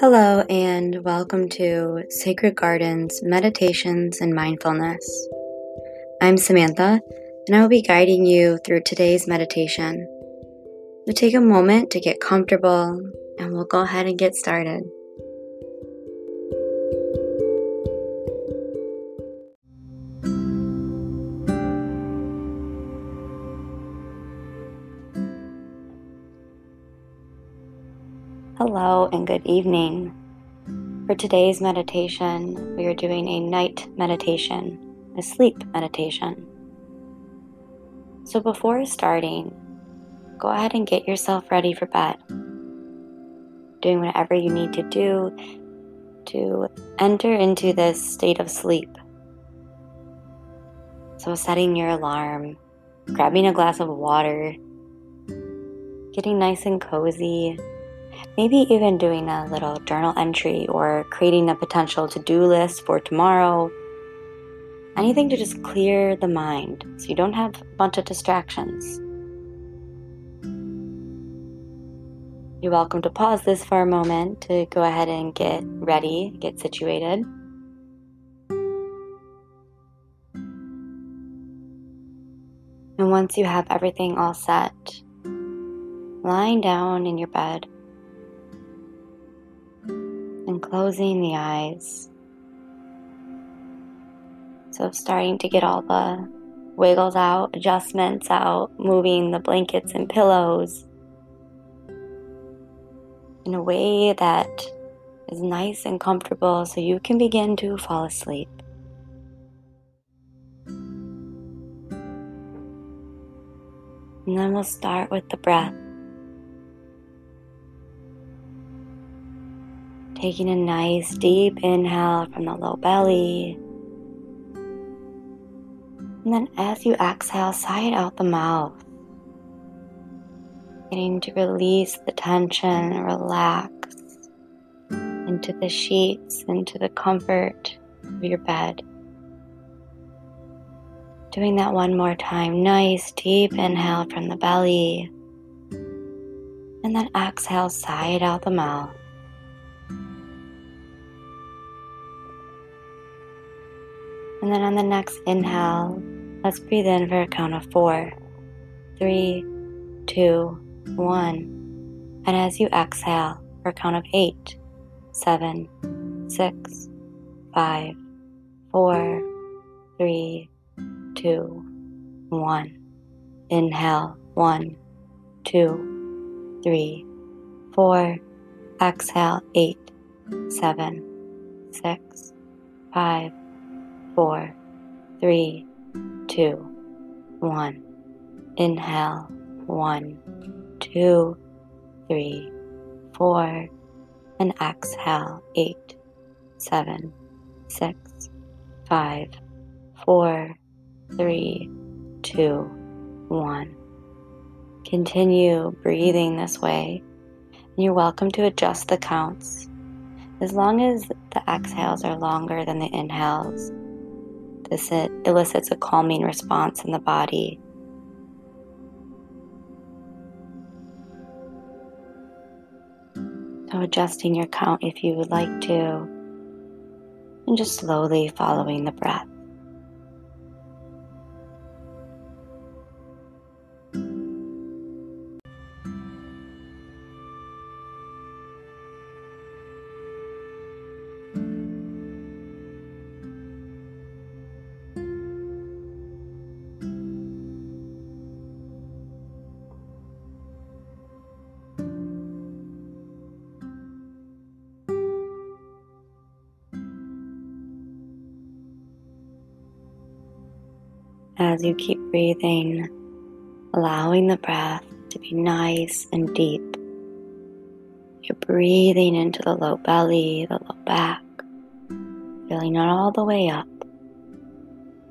Hello, and welcome to Sacred Gardens Meditations and Mindfulness. I'm Samantha, and I will be guiding you through today's meditation. So take a moment to get comfortable, and we'll go ahead and get started. Hello and good evening. For today's meditation, we are doing a night meditation, a sleep meditation. So before starting, go ahead and get yourself ready for bed. Doing whatever you need to do to enter into this state of sleep. So, setting your alarm, grabbing a glass of water, getting nice and cozy Maybe even doing a little journal entry or creating a potential to do list for tomorrow. Anything to just clear the mind so you don't have a bunch of distractions. You're welcome to pause this for a moment to go ahead and get ready, get situated. And once you have everything all set, lying down in your bed, closing the eyes. So, starting to get all the wiggles out, adjustments out, moving the blankets and pillows in a way that is nice and comfortable so you can begin to fall asleep. And then we'll start with the breath. Taking a nice deep inhale from the low belly. And then as you exhale, sigh it out the mouth. Getting to release the tension relax into the sheets, into the comfort of your bed. Doing that one more time. Nice deep inhale from the belly. And then exhale, sigh it out the mouth. And then on the next inhale, let's breathe in for a count of four, three, two, one. And as you exhale for a count of eight, seven, six, five, four, three, two, one. Inhale, one, two, three, four. Exhale, eight, seven, six, five, four, three, two, one. Inhale, one, two, three, four, and exhale, eight, seven, six, five, four, three, two, one. Continue breathing this way, and you're welcome to adjust the counts. As long as the exhales are longer than the inhales, this elicits a calming response in the body. So, adjusting your count if you would like to, and just slowly following the breath. As you keep breathing, allowing the breath to be nice and deep. You're breathing into the low belly, the low back, filling it all the way up,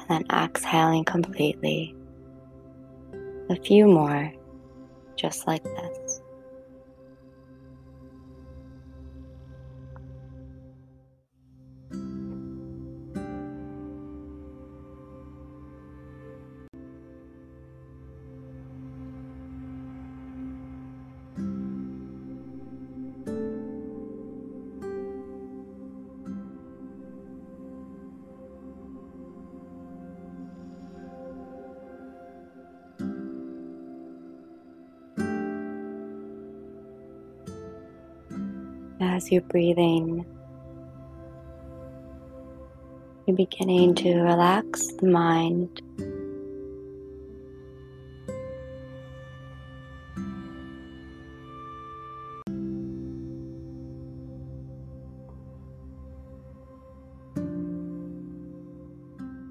and then exhaling completely. A few more, just like this. As you're breathing, you're beginning to relax the mind.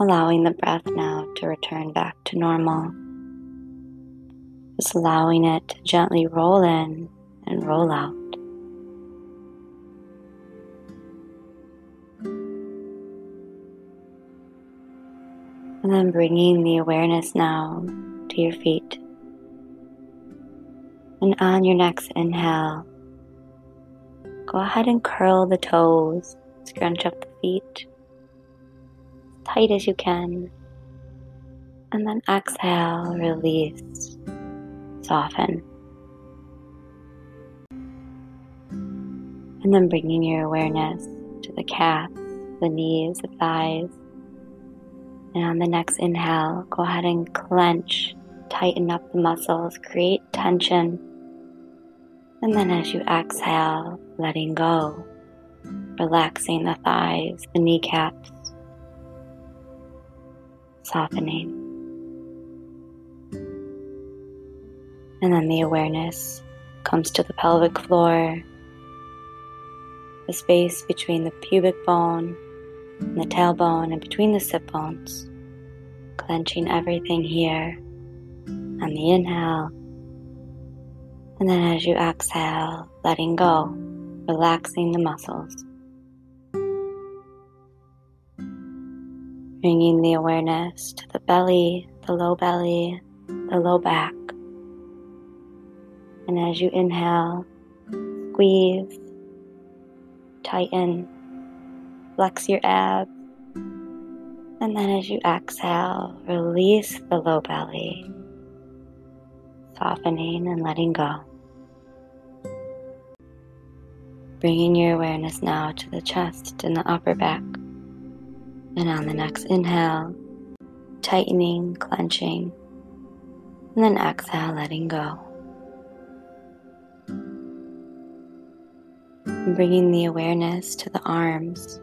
Allowing the breath now to return back to normal. Just allowing it to gently roll in and roll out. And then bringing the awareness now to your feet. And on your next inhale, go ahead and curl the toes, scrunch up the feet as tight as you can. And then exhale, release, soften. And then bringing your awareness to the calves, the knees, the thighs, and on the next inhale, go ahead and clench, tighten up the muscles, create tension. And then as you exhale, letting go, relaxing the thighs, the kneecaps, softening. And then the awareness comes to the pelvic floor, the space between the pubic bone and the tailbone and between the sit bones, clenching everything here on the inhale. And then as you exhale, letting go, relaxing the muscles. Bringing the awareness to the belly, the low belly, the low back. And as you inhale, squeeze, tighten, flex your abs. And then as you exhale, release the low belly, softening and letting go. Bringing your awareness now to the chest and the upper back. And on the next inhale, tightening, clenching, and then exhale, letting go. Bringing the awareness to the arms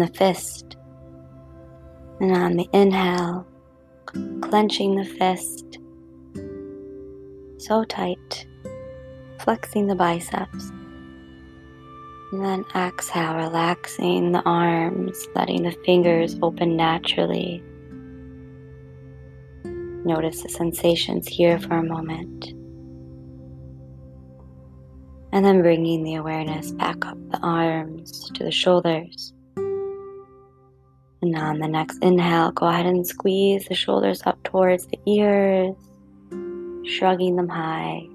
the fist. And on the inhale, clenching the fist so tight, flexing the biceps. And then exhale, relaxing the arms, letting the fingers open naturally. Notice the sensations here for a moment. And then bringing the awareness back up the arms to the shoulders. And on the next inhale, go ahead and squeeze the shoulders up towards the ears, shrugging them high.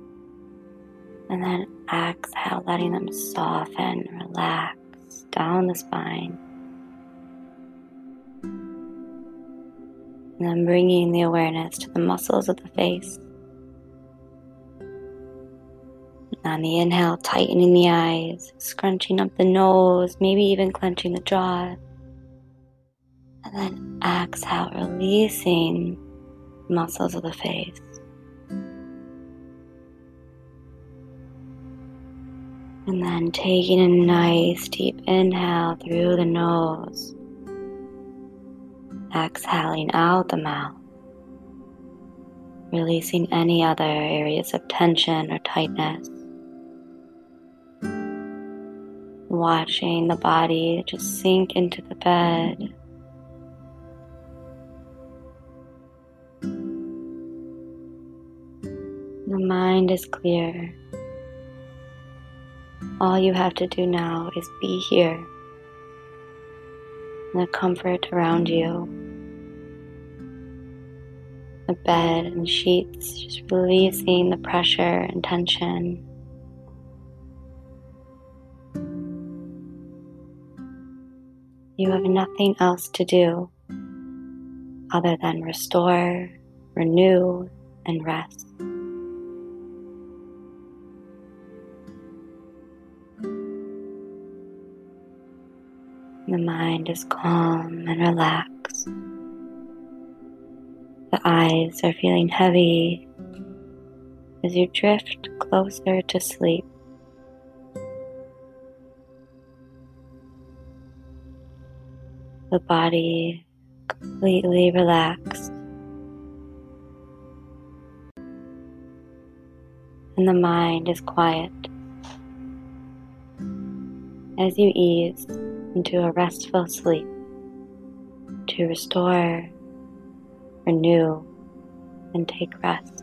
And then exhale, letting them soften, relax down the spine. And then bringing the awareness to the muscles of the face. On the inhale, tightening the eyes, scrunching up the nose, maybe even clenching the jaw. And then exhale, releasing muscles of the face. And then taking a nice deep inhale through the nose. Exhaling out the mouth. Releasing any other areas of tension or tightness. Watching the body just sink into the bed mind is clear. All you have to do now is be here. The comfort around you. The bed and sheets, just releasing the pressure and tension. You have nothing else to do other than restore, renew, and rest. The mind is calm and relaxed. The eyes are feeling heavy as you drift closer to sleep. The body completely relaxed. And the mind is quiet as you ease into a restful sleep to restore, renew, and take rest.